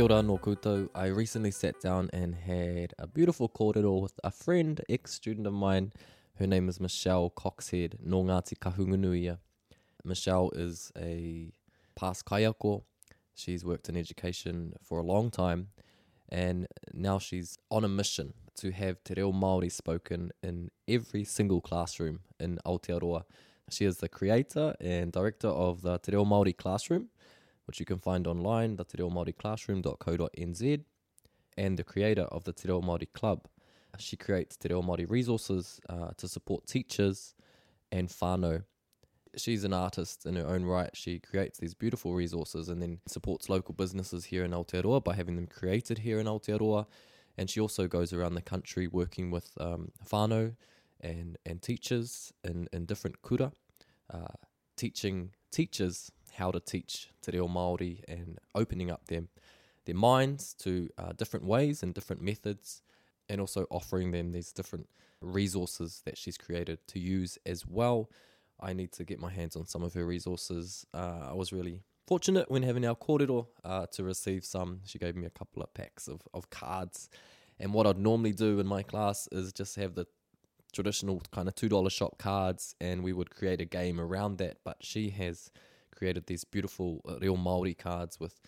Kia ora no koutou. I recently sat down and had a beautiful kōrero with a friend, ex-student of mine. Her name is Michelle Coxhead, no Ngāti Kahunganuia. Michelle is a past kaiako. She's worked in education for a long time and now she's on a mission to have te reo Māori spoken in every single classroom in Aotearoa. She is the creator and director of the Te Reo Māori Classroom, which you can find online, the te classroom.co.nz, and the creator of the Te Reo Māori Club. She creates Te Reo Māori resources uh, to support teachers and whānau. She's an artist in her own right. She creates these beautiful resources and then supports local businesses here in Aotearoa by having them created here in Aotearoa. And she also goes around the country working with um, whānau and, and teachers in, in different kura, uh, teaching teachers how to teach te reo Māori and opening up their, their minds to uh, different ways and different methods, and also offering them these different resources that she's created to use as well. I need to get my hands on some of her resources. Uh, I was really fortunate when having our kōrero uh, to receive some. She gave me a couple of packs of, of cards. And what I'd normally do in my class is just have the traditional kind of $2 shop cards and we would create a game around that. But she has created these beautiful uh, Reo Māori cards with,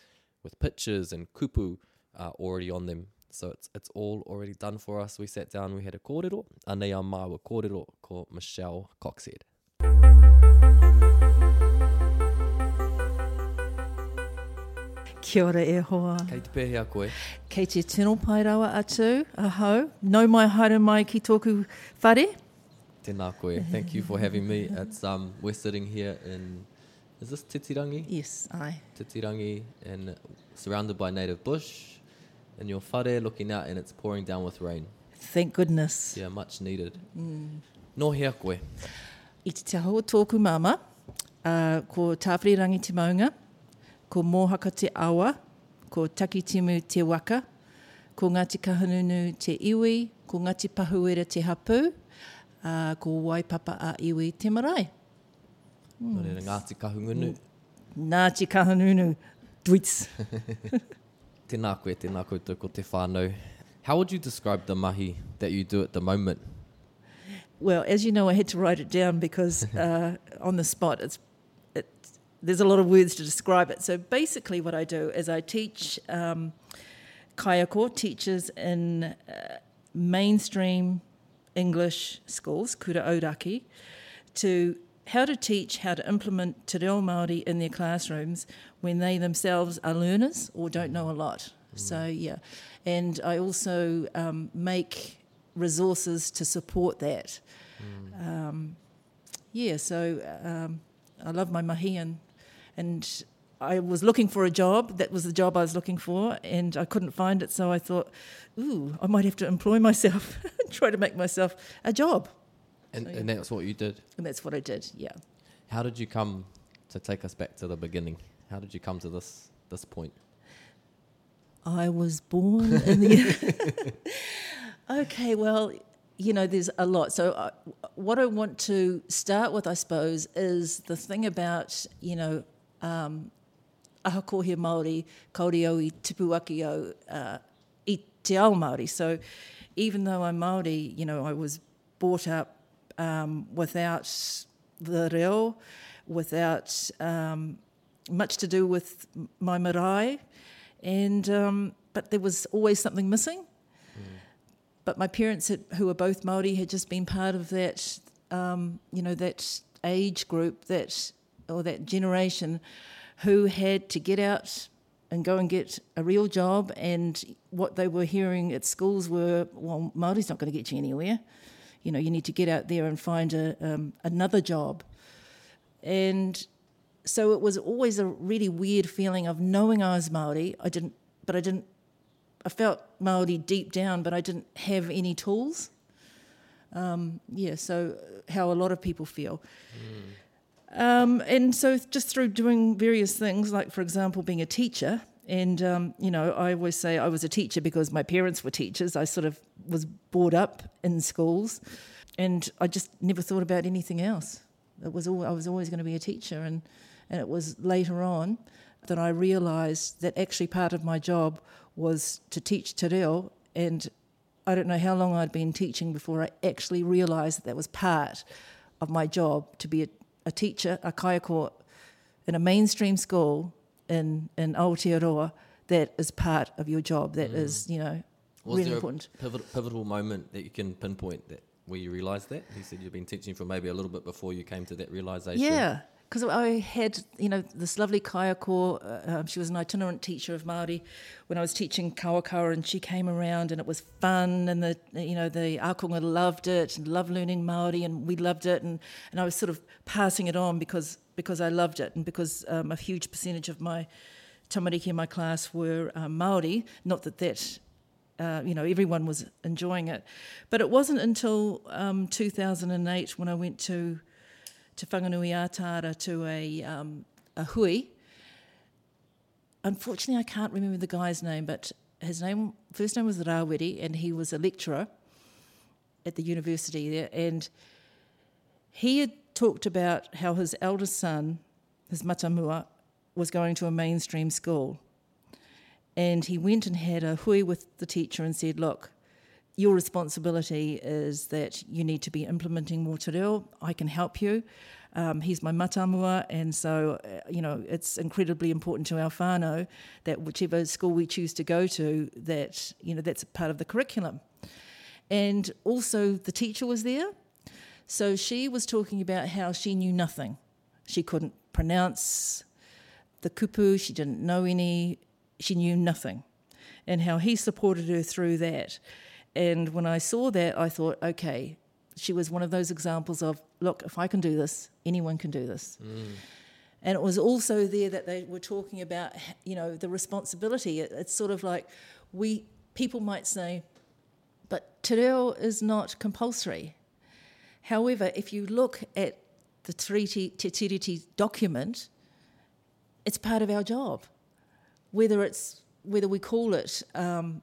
with pictures and kupu uh, already on them. So it's it's all already done for us. We sat down, we had a kōrero, anei a māua kōrero ko Michelle Coxhead. Kia ora e hoa. Kei te pēhea koe. Kei te tino pai rawa atu, ahau. Nau mai haere mai ki tōku whare. Tēnā koe. Thank you for having me. It's um we're sitting here in is this Titirangi? Yes, ai. Titirangi and surrounded by native bush and your whare looking out and it's pouring down with rain. Thank goodness. Yeah, much needed. Mm. No hea koe. I te te hau tōku mama, uh, ko tāwhiri rangi te maunga, ko mōhaka te awa, ko takitimu te waka, ko Ngāti Kahununu te iwi, ko Ngāti Pahuera te hapu, uh, ko Waipapa a iwi te marae. No reira Ngāti Kahungunu. Ngāti Kahungunu, dwits. Tēnā koe, tēnā koutou ko te whānau. How would you describe the mahi that you do at the moment? Well, as you know, I had to write it down because uh, on the spot, it's it, there's a lot of words to describe it. So basically, what I do is I teach um, kaiako teachers in uh, mainstream English schools, kura auraki, to how to teach, how to implement te reo Māori in their classrooms when they themselves are learners or don't know a lot. Mm. So, yeah. And I also um, make resources to support that. Mm. Um, yeah, so um, I love my mahi and, and I was looking for a job. That was the job I was looking for, and I couldn't find it. So I thought, ooh, I might have to employ myself, try to make myself a job. And, So, and that's what you did. And that's what I did, yeah. How did you come to take us back to the beginning? How did you come to this this point? I was born in the. okay, well, you know, there's a lot. So, uh, what I want to start with, I suppose, is the thing about, you know, um, ahakohe Māori, kaore au i tipu aki au uh, i te ao Māori. So, even though I'm Māori, you know, I was brought up um, without the reo, without um, much to do with my marae, and um, but there was always something missing. But my parents, had, who were both Maori, had just been part of that, um, you know, that age group, that or that generation, who had to get out and go and get a real job. And what they were hearing at schools were, well, Māori's not going to get you anywhere. You know, you need to get out there and find a, um, another job. And so it was always a really weird feeling of knowing I was Maori. I didn't, but I didn't. I felt Maori deep down, but I didn't have any tools. Um, yeah, so how a lot of people feel. Um, and so just through doing various things, like for example, being a teacher, and um, you know, I always say I was a teacher because my parents were teachers. I sort of was brought up in schools, and I just never thought about anything else. It was all, I was always going to be a teacher, and and it was later on that I realised that actually part of my job was to teach te reo, and I don't know how long I'd been teaching before I actually realised that that was part of my job to be a, a teacher, a kaiako, in a mainstream school in, in Aotearoa. That is part of your job. That is, you know, Was really there important. a pivotal, pivotal moment that you can pinpoint that where you realised that? You said you've been teaching for maybe a little bit before you came to that realisation. Yeah, because I had, you know, this lovely kaiako. Uh, um, she was an itinerant teacher of Māori when I was teaching kawakawa, and she came around, and it was fun, and the, you know, the akonga loved it, and loved learning Māori, and we loved it, and, and I was sort of passing it on because because I loved it, and because um, a huge percentage of my tamariki in my class were um, Māori. Not that that uh, you know, everyone was enjoying it. But it wasn't until um, 2008 when I went to to Whanganui-a-Tara to a, um, a hui. Unfortunately, I can't remember the guy's name, but his name first name was Raweri, and he was a lecturer at the university there. And he had talked about how his eldest son, his matamua, was going to a mainstream school. And he went and had a hui with the teacher and said, Look, your responsibility is that you need to be implementing more te reo. I can help you. Um, he's my matamua, and so, uh, you know, it's incredibly important to our whānau that whichever school we choose to go to, that, you know, that's a part of the curriculum. And also the teacher was there. So she was talking about how she knew nothing. She couldn't pronounce the kupu, she didn't know any, she knew nothing. And how he supported her through that. And when I saw that, I thought, okay, she was one of those examples of, look, if I can do this, anyone can do this. Mm. And it was also there that they were talking about, you know, the responsibility. It, it's sort of like we people might say, but te reo is not compulsory. However, if you look at the treaty, Te Tiriti document, it's part of our job. Whether it's whether we call it, um,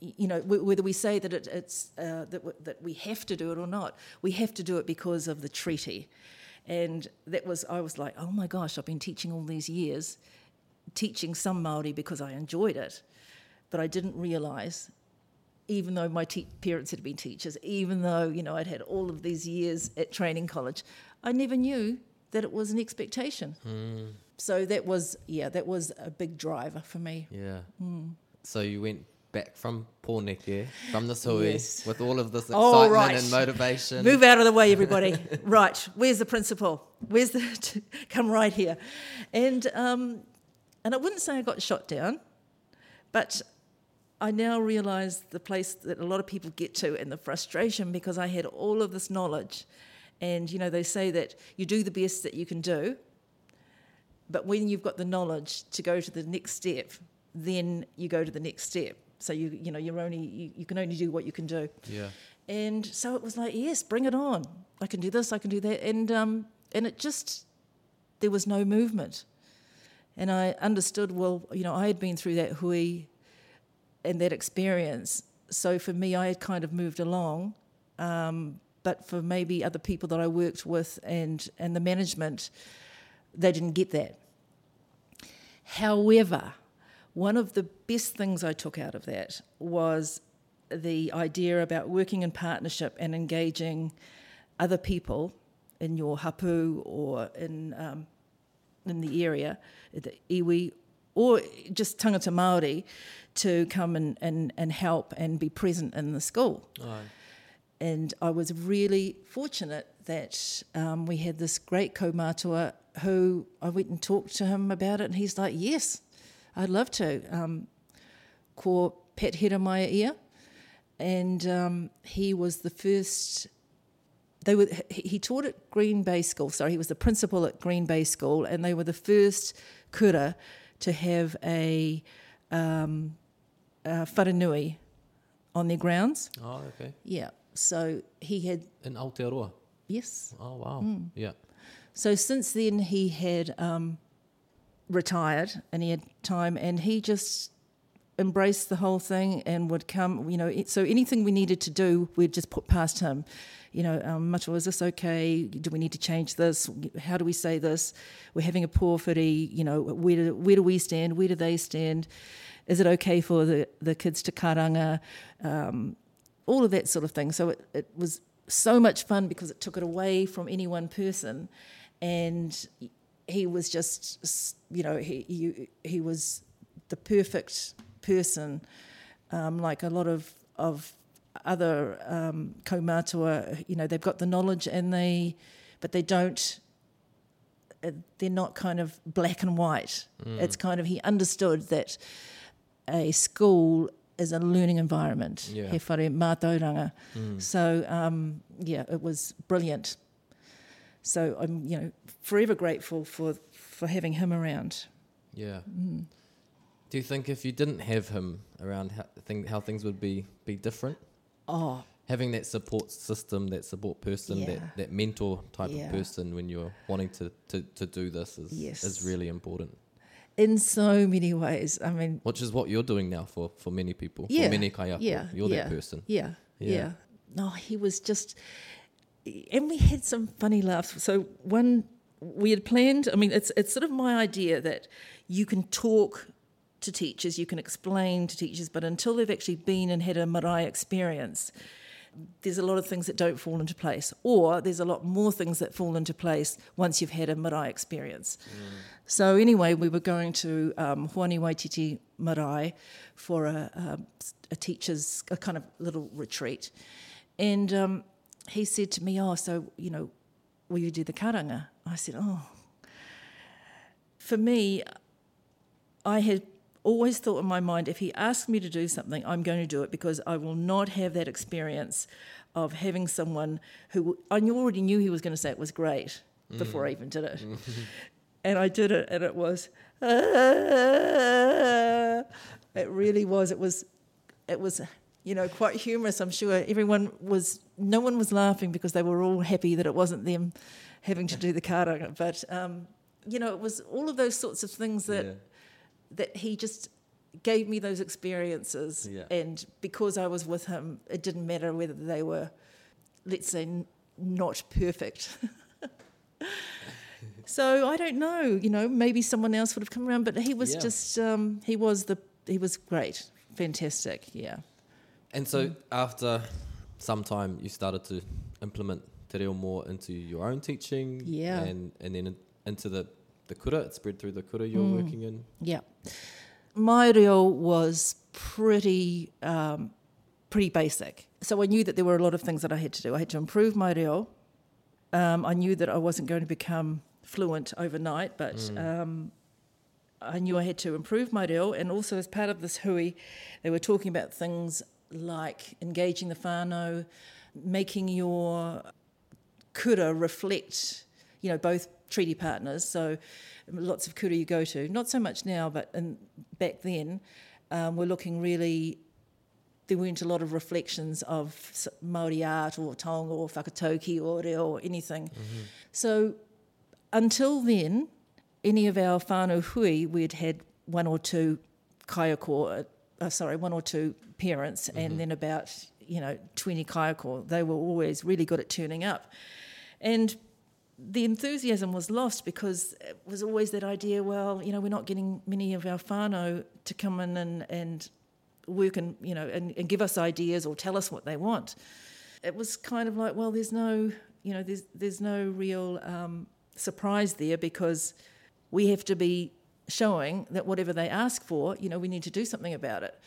you know, wh- whether we say that it, it's uh, that, w- that we have to do it or not, we have to do it because of the treaty. And that was, I was like, oh my gosh, I've been teaching all these years, teaching some Maori because I enjoyed it, but I didn't realise even though my te- parents had been teachers, even though you know I'd had all of these years at training college, I never knew that it was an expectation. So that was yeah, that was a big driver for me. Yeah. Hmm. So you went back from Pōneke, from the hui, Yes. with all of this Oh, excitement right. and motivation. Move out of the way, everybody. right, where's the principal? Where's the? come right here, and um, and I wouldn't say I got shot down, but I now realise the place that a lot of people get to and the frustration because I had all of this knowledge, and you know they say that you do the best that you can do, but when you've got the knowledge to go to the next step, then you go to the next step. So you you know you're only you, you can only do what you can do. Yeah. And so it was like, yes, bring it on. I can do this, I can do that. And, um, and it just, there was no movement. And I understood, well, you know, I had been through that hui and that experience. So for me, I had kind of moved along. Um, but for maybe other people that I worked with and, and the management, they didn't get that. However, one of the best things I took out of that was the idea about working in partnership and engaging other people in your hapu or in um, in the area, the iwi, or just tangata Māori, to come and, and, and help and be present in the school. And I was really fortunate that um, we had this great kaumatua who I went and talked to him about it, and he's like, "Yes, I'd love to. Um, ko Pat Heramaia ia, and um, he was the first. They were. He taught at Green Bay School. Sorry, he was the principal at Green Bay School, and they were the first kura to have a, um, a on their grounds. Oh, okay. Yeah. So he had In Aotearoa. yes. Oh, wow. Yeah. So since then, he had um, retired and he had time, and he just embraced the whole thing and would come. You know, so anything we needed to do, we'd just put past him. You know, um, Matua, is this okay? Do we need to change this? How do we say this? We're having a pōwhiri. You know, where do, where do we stand? Where do they stand? Is it okay for the, the kids to karanga? Um, all of that sort of thing. So it, it was so much fun because it took it away from any one person, and he was just, you know, he he, he was the perfect person, um, like a lot of of other um, kaumatua. You know, they've got the knowledge and they, but they don't. uh, They're not kind of black and white. It's kind of he understood that a school is a learning environment. Yeah. He whare mātauranga. So um, yeah, it was brilliant. So I'm you know forever grateful for for having him around. Yeah. Do you think if you didn't have him around, how, think how things would be be different? Oh Having that support system, that support person, Yeah. that, that mentor type Yeah. of person when you're wanting to, to, to do this is Yes. is really important. in so many ways. I mean, Which is what you're doing now for, for many people. Yeah, For many kaiako. yeah, You're yeah. that person. yeah, Yeah. yeah, No, he was just, and we had some funny laughs. So one we had planned. I mean, it's it's sort of my idea that you can talk to teachers, you can explain to teachers, but until they've actually been and had a marae experience, there's a lot of things that don't fall into place, or there's a lot more things that fall into place once you've had a marae experience. So anyway, we were going to um, Hoani Waititi Marae for a, a, a teacher's a kind of little retreat, and um, he said to me, "Oh, so you know, will you do the karanga?" I said, "Oh." For me, I had always thought in my mind if he asked me to do something, I'm going to do it because I will not have that experience of having someone who I already knew he was going to say it was great before I mm-hmm. even did it. Mm-hmm. and I did it, and it was, ah. it really was. It was, it was, you know, quite humorous. I'm sure everyone was, no one was laughing because they were all happy that it wasn't them having to do the karanga. But, um, you know, it was all of those sorts of things that Yeah. That he just gave me those experiences Yeah. and because I was with him it didn't matter whether they were let's say n- not perfect so I don't know you know maybe someone else would have come around but he was Yeah. just um, he was the he was great fantastic yeah And so after some time, you started to implement te reo more into your own teaching. Yeah. And, and then into the, the kura, it spread through the kura you're working in. Yeah. My reo was pretty um, pretty basic. So I knew that there were a lot of things that I had to do. I had to improve my reo. Um, I knew that I wasn't going to become fluent overnight, but um, I knew I had to improve my reo. And also as part of this hui, they were talking about things like engaging the whānau, making your kura reflect, you know, both treaty partners. So lots of kura you go to, not so much now, but in, back then, um, we're looking really. There weren't a lot of reflections of Maori art or taonga or whakatauki or reo or anything. So until then, any of our whānau hui, we'd had one or two kaiako, uh, sorry, one or two parents, and then about, you know, 20 kaiako. They were always really good at turning up. And the enthusiasm was lost because it was always that idea, well, you know, we're not getting many of our whānau to come in and, and work and, you know, and, and give us ideas or tell us what they want. It was kind of like, well, there's no, you know, there's, there's no real um, surprise there because we have to be showing that whatever they ask for, you know, we need to do something about it.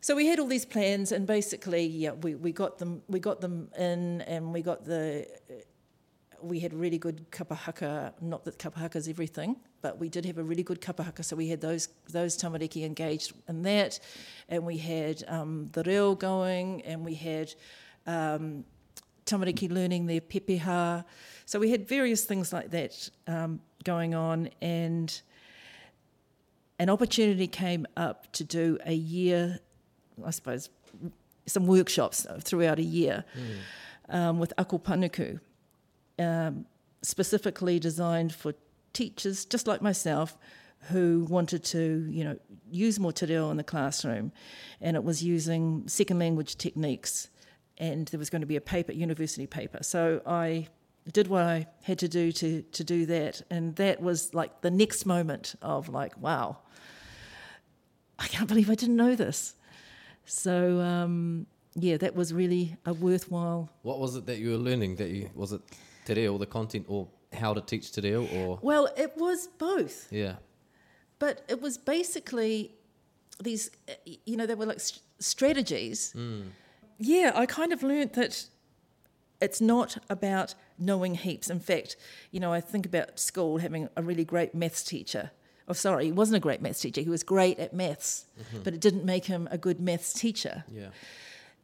So we had all these plans, and basically, yeah, we, we got them we got them in, and we got the we had really good kapahaka. Not that kapahaka is everything, but we did have a really good kapahaka. So we had those those tamariki engaged in that, and we had um, the reo going, and we had um, tamariki learning their pepeha. So we had various things like that um, going on, and an opportunity came up to do a year, I suppose, some workshops throughout a year um, with Ako Panuku, um, specifically designed for teachers just like myself who wanted to, you know, use more te in the classroom. And it was using second language techniques and there was going to be a paper, university paper. So I did what I had to do to, to do that. And that was like the next moment of like, wow, I can't believe I didn't know this. So um, yeah, that was really a worthwhile. What was it that you were learning? That you was it te reo, the content, or how to teach te reo, or Well, it was both, yeah, but it was basically these, you know, they were like st- strategies. Hmm. Yeah, I kind of learnt that it's not about knowing heaps. In fact, you know, I think about school having a really great maths teacher. Oh, sorry, he wasn't a great maths teacher. He was great at maths, mm-hmm. but it didn't make him a good maths teacher. yeah,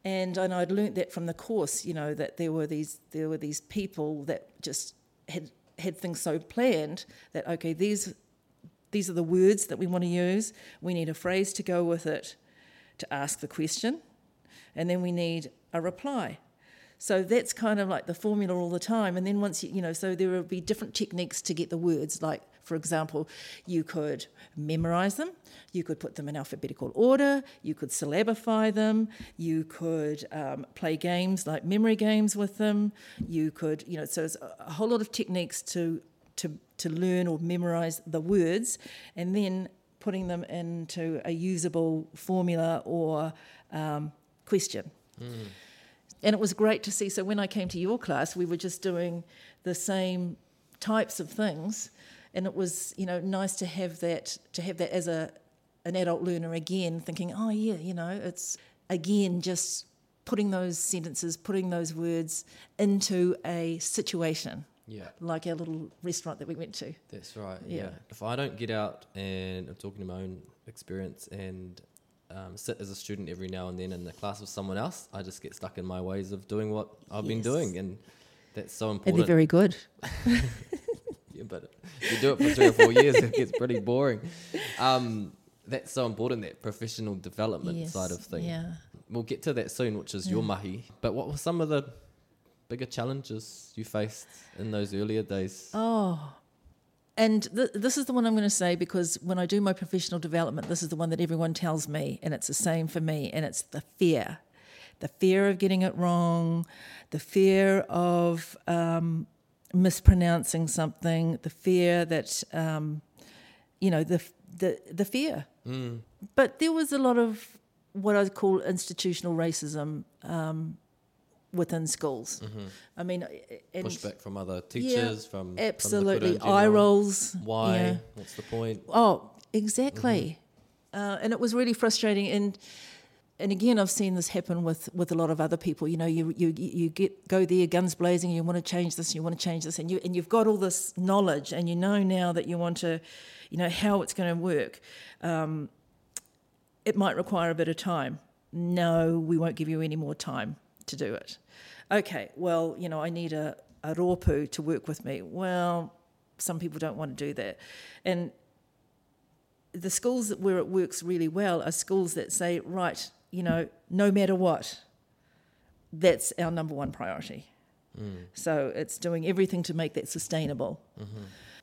and and I'd learnt that from the course, you know, that there were these there were these people that just had had things so planned that okay, these these are the words that we want to use. We need a phrase to go with it to ask the question, and then we need a reply. So that's kind of like the formula all the time. And then once you, you know, so there will be different techniques to get the words. Like, for example, you could memorize them, you could put them in alphabetical order, you could syllabify them, you could um, play games like memory games with them, you could, you know, so it's a whole lot of techniques to, to, to learn or memorize the words and then putting them into a usable formula or um, question. And it was great to see. So when I came to your class, we were just doing the same types of things, and it was you know nice to have that to have that as a an adult learner again, thinking, oh yeah, you know, it's again just putting those sentences, putting those words into a situation, yeah. like our little restaurant that we went to. That's right. Yeah. Yeah. If I don't get out and I'm talking to my own experience and um, sit as a student every now and then in the class with someone else, I just get stuck in my ways of doing what I've been doing, and that's so And important. they're very good. yeah, but you do it for three or four years, it gets pretty boring. Um, that's so important that professional development side of things. Yeah. We'll get to that soon, which is your mahi. But what were some of the bigger challenges you faced in those earlier days? Oh, and th- this is the one I'm going to say because when I do my professional development, this is the one that everyone tells me, and it's the same for me, and it's the fear. The fear of getting it wrong, the fear of um, mispronouncing something, the fear that, um, you know, the, the, the fear. But there was a lot of what I call institutional racism um, within schools. I mean, and Pushback from other teachers, from from absolutely in eye rolls. Why? yeah. What's the point? Oh, exactly. Uh, and it was really frustrating. And and again, I've seen this happen with, with a lot of other people. You know, you, you you get go there, guns blazing. You want to change this, you want to change this, and you and you've got all this knowledge, and you know now that you want to, you know, how it's going to work. Um, it might require a bit of time. No, we won't give you any more time to do it. Okay, well, you know, I need a, a rōpū to work with me. Well, some people don't want to do that. And the schools where it works really well are schools that say, right, you know, no matter what, that's our number one priority. So it's doing everything to make that sustainable.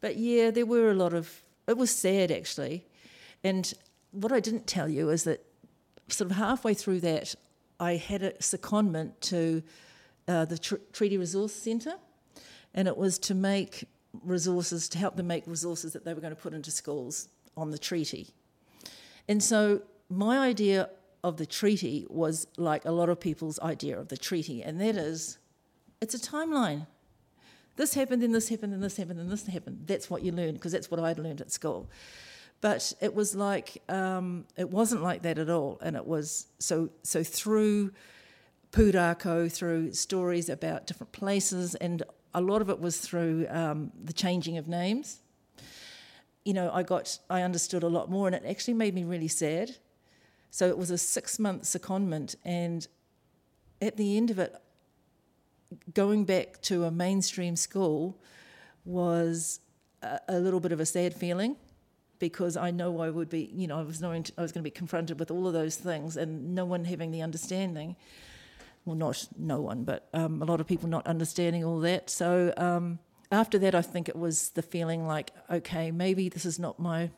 But yeah, there were a lot of, it was sad actually. And what I didn't tell you is that sort of halfway through that, I had a secondment to uh, the Tr- Treaty Resource Centre, and it was to make resources, to help them make resources that they were going to put into schools on the treaty. And so my idea of the treaty was like a lot of people's idea of the treaty, and that is it's a timeline. This happened, then this happened, then this happened, then this happened. That's what you learn, because that's what I'd learned at school. But it was like, um, it wasn't like that at all. And it was, so, so through Pūrākau, through stories about different places, and a lot of it was through um, the changing of names. You know, I got, I understood a lot more, and it actually made me really sad. So it was a six month secondment, and at the end of it, going back to a mainstream school was a, a little bit of a sad feeling because I know I would be, you know, I was knowing I was going to be confronted with all of those things, and no one having the understanding. Well, not no one, but um, a lot of people not understanding all that. So um, after that, I think it was the feeling like, okay, maybe this is not my.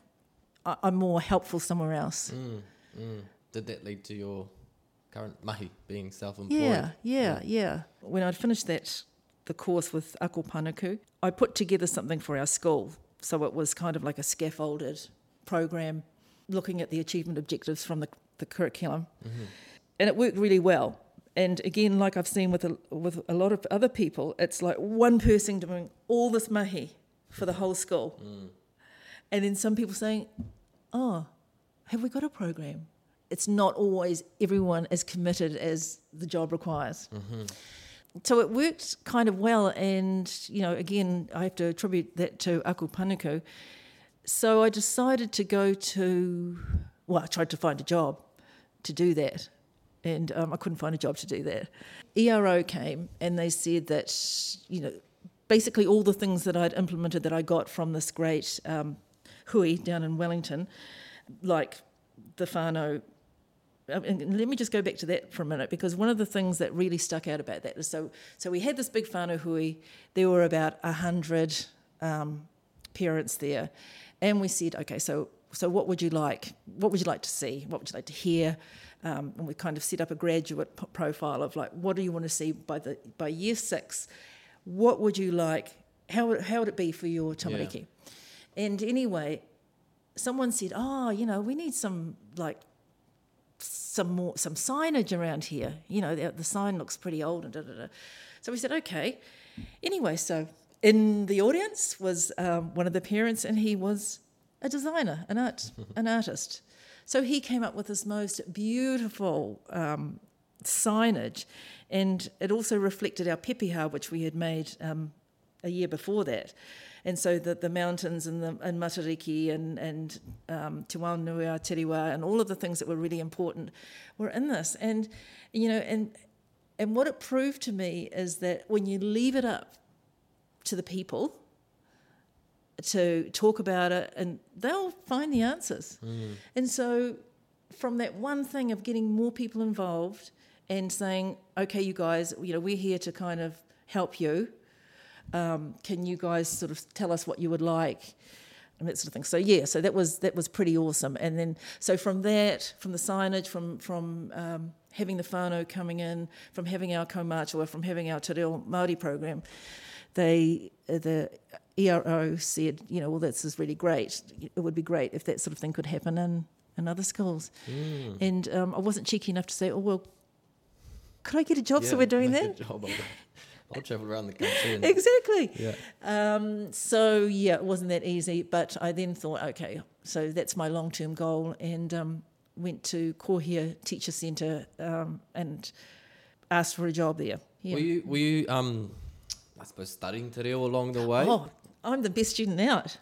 I, I'm more helpful somewhere else. Mm, mm. Did that lead to your current mahi being self-employed? Yeah, yeah, yeah. When I'd finished that, the course with Ako Panuku, I put together something for our school. So it was kind of like a scaffolded program looking at the achievement objectives from the, the curriculum. Mm-hmm. And it worked really well. And again, like I've seen with a, with a lot of other people, it's like one person doing all this mahi for the whole school. Mm. And then some people saying, oh, have we got a program? It's not always everyone as committed as the job requires. Mm-hmm. So it worked kind of well. And, you know, again, I have to attribute that to Ako Panuku. So I decided to go to, well, I tried to find a job to do that and um, I couldn't find a job to do that. ERO came and they said that, you know, basically all the things that I'd implemented that I got from this great um, hui down in Wellington, like the Whānau. uh, And let me just go back to that for a minute because one of the things that really stuck out about that is so so we had this big Whānau hui. There were about a hundred um, parents there, and we said, okay, so so what would you like? What would you like to see? What would you like to hear? Um, and we kind of set up a graduate p- profile of like, what do you want to see by the by year six? What would you like? How would, how would it be for your tamariki? And anyway, someone said, oh, you know, we need some like some more some signage around here. You know, the, the sign looks pretty old and da da da. So we said, okay. Anyway, so in the audience was um, one of the parents, and he was a designer, an art, an artist. So he came up with this most beautiful um, signage, and it also reflected our pepeha, which we had made um, a year before that. And so the, the mountains and the and Matariki and and um, Te Riwa, and all of the things that were really important were in this. And you know, and and what it proved to me is that when you leave it up to the people to talk about it, and they'll find the answers. And so, from that one thing of getting more people involved and saying, "Okay, you guys, you know, we're here to kind of help you. Um, can you guys sort of tell us what you would like?" And that sort of thing. So yeah, so that was that was pretty awesome. And then so from that, from the signage, from from um, having the whānau coming in, from having our kaumātua, from having our te reo Māori program, they the ERO said, you know, well, this is really great. It would be great if that sort of thing could happen in, in other schools. Mm. And um, I wasn't cheeky enough to say, oh, well, could I get a job so we're doing that? A job of it. I'll travel around the country. Exactly. Yeah. Um, so, yeah, it wasn't that easy. But I then thought, okay, so that's my long term goal. And um, went to Kohia Teacher Centre um, and asked for a job there. Yeah. Were you, were you, um, I suppose, studying te reo along the way? Oh, I'm the best student out.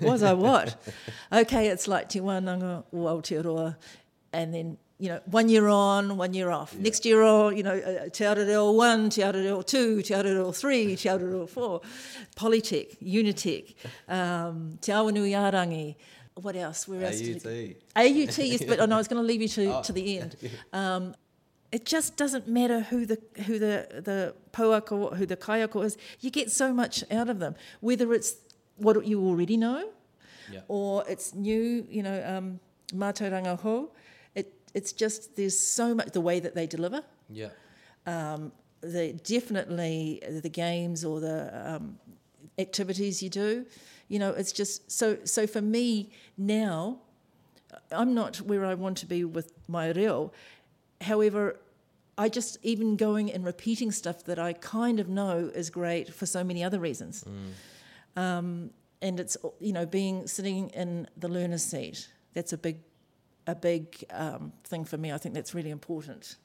Was I what? okay, it's like Te Wānanga Aotearoa, and then, you know, one year on, one year off. Next year on, you know, uh, Te Ara Reo 1, Te Ara Reo 2, Te Ara Reo 3, Te Ara Reo 4, Polytech, Unitec, um, Te Awanui Arangi. What else? Where else? AUT. AUT, yes, but oh, no, I was going to leave you to, to the end. Um, it just doesn't matter who the who the the poako, who the kaiako is. You get so much out of them, whether it's what you already know, Yeah. or it's new. You know, um, mātauranga ho. It it's just there's so much the way that they deliver. Yeah. Um, the definitely the games or the um, activities you do. You know, it's just so. So for me now, I'm not where I want to be with my reo. However, I just even going and repeating stuff that I kind of know is great for so many other reasons. Um, and it's you know being sitting in the learner's seat. That's a big, a big um, thing for me. I think that's really important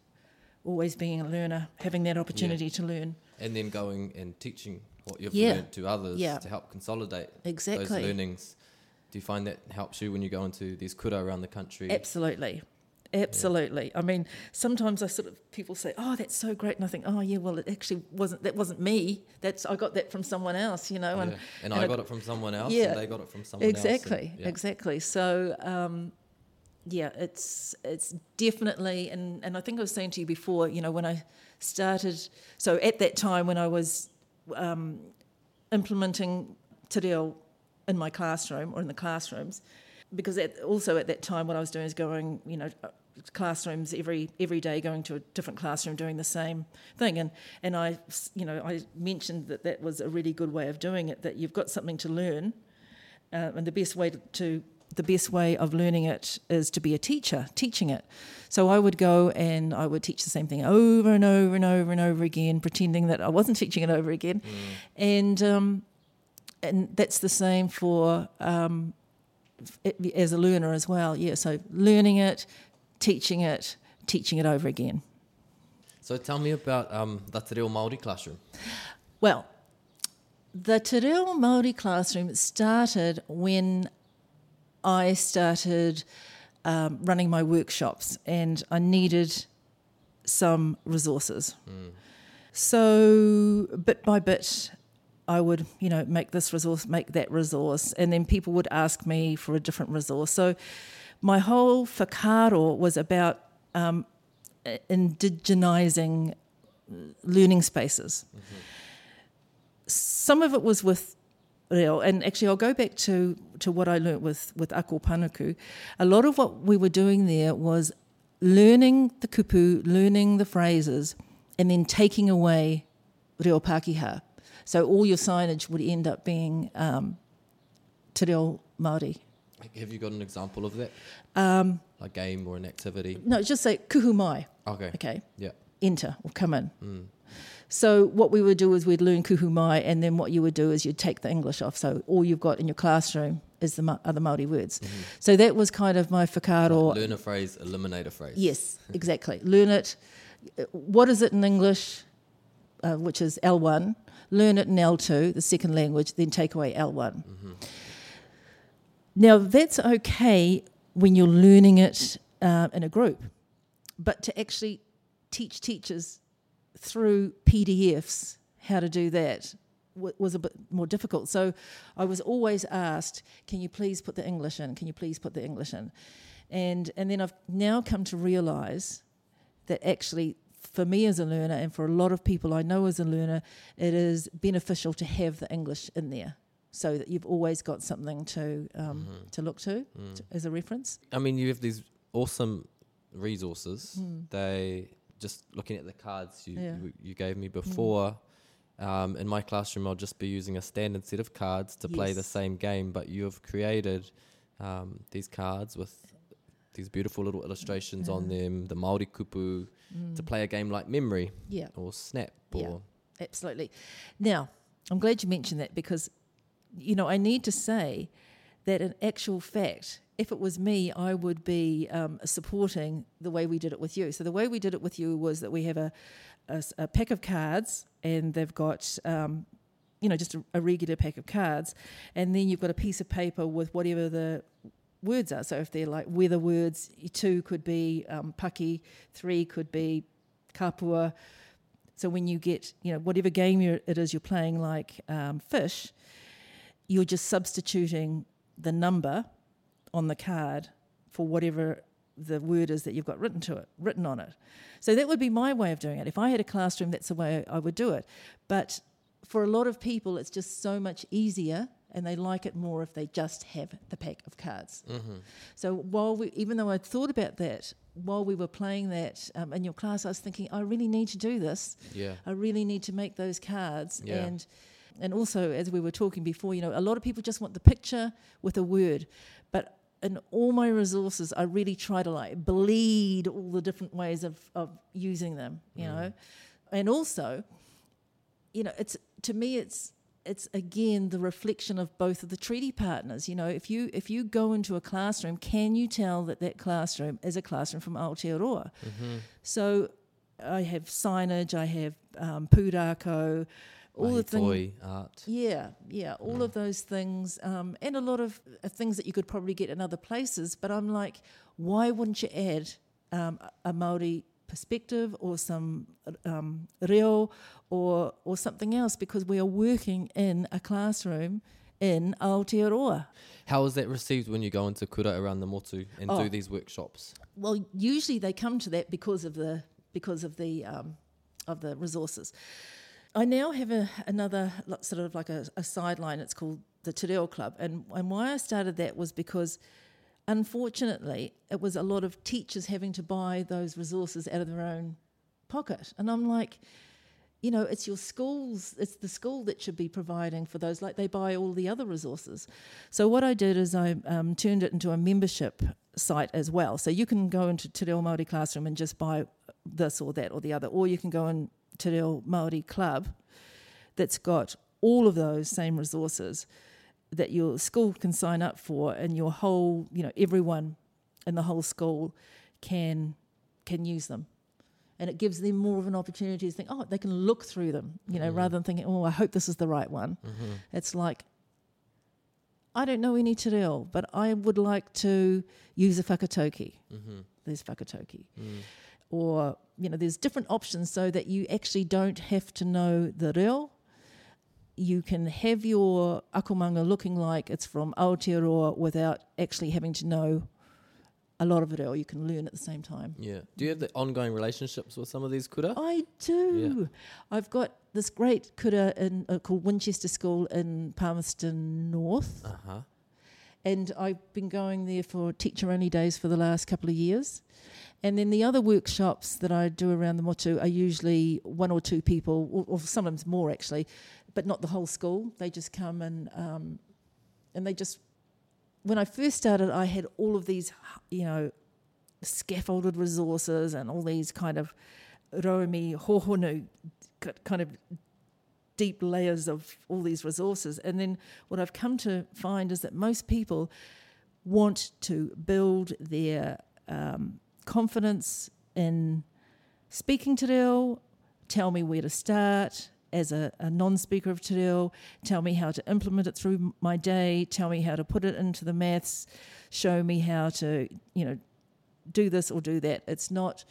always being a learner, having that opportunity to learn. And then going and teaching what you've Yeah. learned to others Yeah. to help consolidate Exactly. those learnings. Do you find that helps you when you go into these kura around the country? Absolutely. Absolutely. I mean, sometimes I sort of people say, "Oh, that's so great," and I think, "Oh, yeah, well, it actually wasn't. That wasn't me. That's I got that from someone else, you know." Yeah. And And, and I it- got it from someone else, Yeah. and they got it from someone exactly, else. yeah. exactly. So, um, yeah, it's it's definitely, and and I think I was saying to you before, you know, when I started, so at that time when I was um, implementing Te Reo in my classroom or in the classrooms, because at, also at that time what I was doing is going, you know, classrooms every every day, going to a different classroom, doing the same thing, and and I, you know, I mentioned that that was a really good way of doing it. That you've got something to learn, uh, and the best way to, to the best way of learning it is to be a teacher, teaching it. So I would go and I would teach the same thing over and over and over and over again, pretending that I wasn't teaching it over again, and um, and that's the same for um, f- as a learner as well. Yeah, so learning it, teaching it, teaching it over again. So tell me about um, the Te Reo Māori classroom. Well, the Te Reo Māori classroom started when I started um, running my workshops and I needed some resources. So bit by bit, I would, you know, make this resource, make that resource, and then people would ask me for a different resource. So my whole whakaaro was about um, indigenizing learning spaces. Some of it was with reo, and actually I'll go back to, to what I learnt with, with Ako Panuku. A lot of what we were doing there was learning the kupu, learning the phrases, and then taking away reo Pākehā. So all your signage would end up being um, te reo Māori. Have you got an example of that? Um, A game or an activity? no, just say kuhu mai, Okay. okay, Yeah. enter or come in. So what we would do is we'd learn kuhu mai, and then what you would do is you'd take the English off. So all you've got in your classroom is the ma- other Maori words. So that was kind of my whakaaro. Learn a phrase, eliminate a phrase. Yes, exactly. Learn it. What is it in English, uh, which is L1? Learn it in L2, the second language, then take away L1. Now, that's okay when you're learning it uh, in a group, but to actually teach teachers through PDFs how to do that was a bit more difficult. So I was always asked, "Can you please put the English in? Can you please put the English in?" And and then I've now come to realise that actually, for me as a learner, and for a lot of people I know as a learner, it is beneficial to have the English in there, so that you've always got something to um, mm-hmm. to look to, mm. to as a reference. I mean, you have these awesome resources. Hmm. They just looking at the cards you. Yeah. you, you gave me before. Um, in my classroom, I'll just be using a standard set of cards to play the same game, but you have created um, these cards with these beautiful little illustrations on them, the Maori kupu, to play a game like memory Yeah. or snap Yeah. or Absolutely. Now, I'm glad you mentioned that because, you know, I need to say that in actual fact, if it was me, I would be um, supporting the way we did it with you. So the way we did it with you was that we have a pack of cards and they've got, um, you know, just a, a regular pack of cards, and then you've got a piece of paper with whatever the words are. So if they're like weather words, two could be um, paki, three could be kapua. So when you get, you know, whatever game it is you're playing, like um, fish, you're just substituting the number on the card for whatever the word is that you've got written to it, written on it. So that would be my way of doing it. If I had a classroom, that's the way I would do it. But for a lot of people, it's just so much easier, and they like it more if they just have the pack of cards. So while we, even though I'd thought about that, while we were playing that um, in your class, I was thinking, I really need to do this. yeah. I really need to make those cards. Yeah. And and also, as we were talking before, you know, a lot of people just want the picture with a word, but in all my resources, I really try to like bleed all the different ways of, of using them, you know, and also, you know, it's to me, it's it's again the reflection of both of the treaty partners. You know, if you if you go into a classroom, can you tell that that classroom is a classroom from Aotearoa? So I have signage, I have um, pūrākau, all the things. art. Yeah, yeah, all of those things, um, and a lot of uh, things that you could probably get in other places. But I'm like, why wouldn't you add um, a a Maori perspective or some um, reo or or something else? Because we are working in a classroom in Aotearoa. How is that received when you go into kura around the motu and Oh. do these workshops? Well, usually they come to that because of the because of the um, of the resources. I now have a, another sort of like a, a sideline. It's called the Te Club, and and why I started that was because, unfortunately, it was a lot of teachers having to buy those resources out of their own pocket, and I'm like. You know, it's your schools, it's the school that should be providing for those, like they buy all the other resources. So, what I did is I um, turned it into a membership site as well. So, you can go into Te Reo Māori Classroom and just buy this or that or the other, or you can go in Te Reo Māori Club that's got all of those same resources that your school can sign up for, and your whole, you know, everyone in the whole school can can use them. And it gives them more of an opportunity to think, oh, they can look through them, you know, mm-hmm. rather than thinking, oh, I hope this is the right one. Mm-hmm. It's like, I don't know any te reo, but I would like to use a whakataukī. Mm-hmm. There's whakataukī. Mm. Or, you know, there's different options so that you actually don't have to know the reo. You can have your akomanga looking like it's from Aotearoa without actually having to know a lot of it or you can learn at the same time. Yeah. Do you have the ongoing relationships with some of these kura? I do. I've got this great kura in, uh, called Winchester School in Palmerston North. Uh huh. And I've been going there for teacher only days for the last couple of years. And then the other workshops that I do around the motu are usually one or two people, or, or sometimes more actually, but not the whole school. They just come and um, and they just. When I first started, I had all of these, you know, scaffolded resources and all these kind of rauemi hohonu kind of deep layers of all these resources. And then what I've come to find is that most people want to build their um, confidence in speaking te reo, tell me where to start as a, a non-speaker of te reo, tell me how to implement it through my day, tell me how to put it into the maths, show me how to, you know, do this or do that. It's not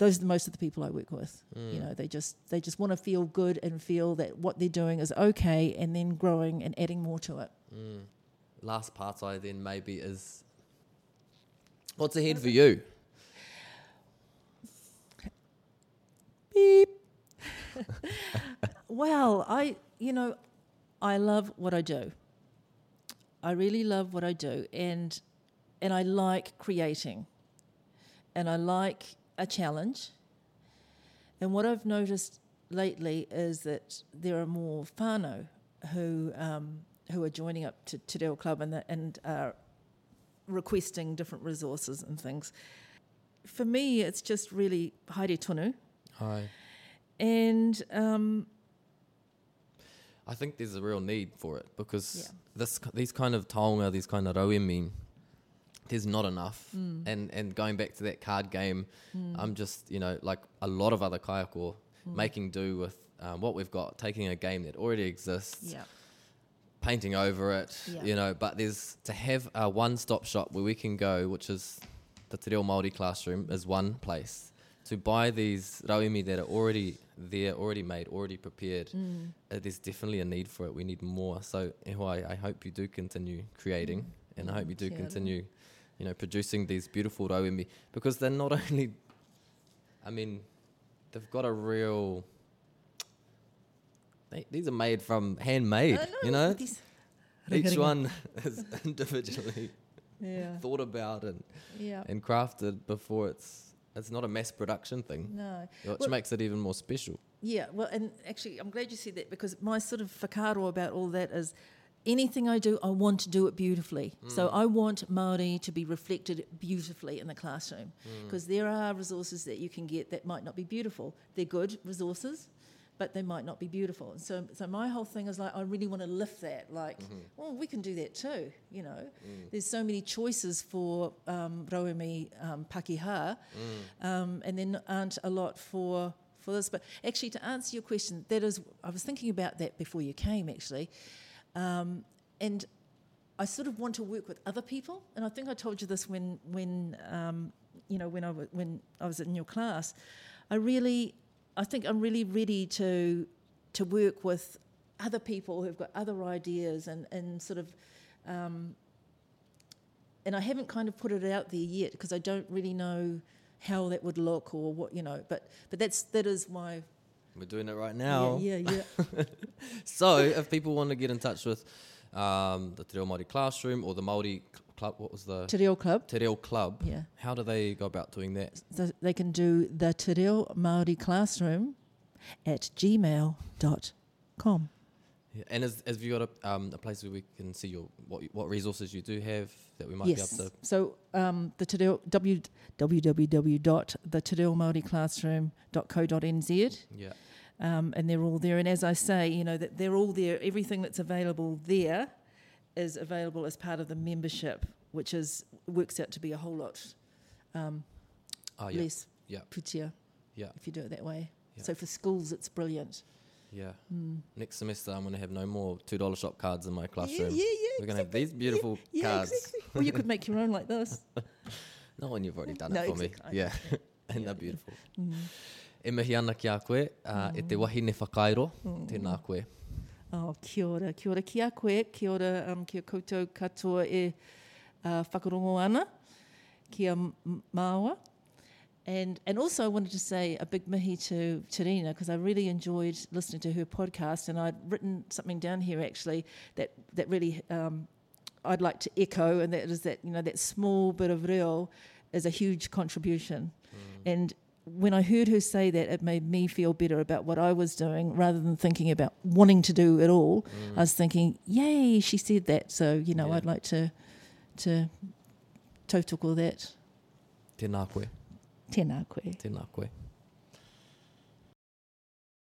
those are the most of the people I work with. You mm. know, they just they just want to feel good and feel that what they're doing is okay, and then growing and adding more to it. Mm. Last part I then maybe is what's ahead for you? Beep. well, I you know, I love what I do. I really love what I do, and and I like creating, and I like a challenge. And what I've noticed lately is that there are more whānau who um, who are joining up to Te Reo Club and, the, and are requesting different resources and things. For me, it's just really haere tonu. Hi. And um, I think there's a real need for it because Yeah. this these kind of taonga, these kind of rauemi, there's not enough. Mm. And and going back to that card game, I'm just you know like a lot of other kaiako Mm. making do with um, what we've got, taking a game that already exists, painting over it, you know. But there's to have a one-stop shop where we can go, which is the Te Reo Māori classroom, is one place to buy these rauemi that are already there, already made, already prepared. Mm. Uh, there's definitely a need for it. We need more. So, I hope you do continue creating, and I hope you do Kia continue, you know, producing these beautiful rauemi because they're not only, I mean, they've got a real. They, these are made from handmade, I you know. Each one is individually yeah, thought about and, yeah. and crafted before it's it's not a mass production thing, No, which Well- makes it even more special. yeah. Well, and actually, I'm glad you said that because my sort of whakaaro about all that is anything I do, I want to do it beautifully. So I want Māori to be reflected beautifully in the classroom because there are resources that you can get that might not be beautiful. They're good resources, but they might not be beautiful. And so, so my whole thing is like, I really want to lift that. Like, Mm-hmm. well, we can do that too. You know, Mm. there's so many choices for um, Rauemi um, Pākehā, Mm. um, and then aren't a lot for for this. But actually, to answer your question, that is, I was thinking about that before you came actually, um, and I sort of want to work with other people. And I think I told you this when when um, you know when I w- when I was in your class. I really, I think I'm really ready to to work with other people who've got other ideas and and sort of. Um, and I haven't kind of put it out there yet because I don't really know how that would look or what you know. But but that's that is my We're doing it right now. yeah yeah yeah. So, if people want to get in touch with um, the Te Reo Māori Classroom or the Māori Cl- Club, what was the Te Reo Club. Te Reo Club? Yeah. How do they go about doing that? So they can do the Te Reo Māori Classroom at gmail.com. Yeah. And is, have you got a, um, a place where we can see your what what resources you do have that we might yes. be able to? So um, the Reo, w, www.thetereomaoriclassroom.co.nz Yeah. um, and they're all there. And as I say, you know, that they're all there. Everything that's available there is available as part of the membership, which is works out to be a whole lot um, Oh yeah. less Yeah. pūtea Yeah. if you do it that way. Yeah. So for schools, it's brilliant. Yeah. Mm. Next semester, I'm going to have no more two dollar shop cards in my classroom. Yeah, yeah, yeah. We're going to have these beautiful yeah, cards. exactly. Or you could make your own like this. No one you've already done No, it for exactly. me. Yeah. and they're beautiful. Mm. E mihi ana ki a koe, uh, e te wahine whakairo, Mm. tēnā koe. Oh, kia ora, kia ora ki a koe, kia ora um, kia koutou katoa e uh, whakarongo ana, kia māua. And, and also I wanted to say a big mihi to Terina because I really enjoyed listening to her podcast and I'd written something down here actually that, that really um, I'd like to echo and that is that, you know, that small bit of real is a huge contribution. And when I heard her say that, it made me feel better about what I was doing rather than thinking about wanting to do it all. I was thinking, yay, she said that. So, you know, Yeah. I'd like to, to tautoko that. Tēnā koe. Tēnā koe. Tēnā koe.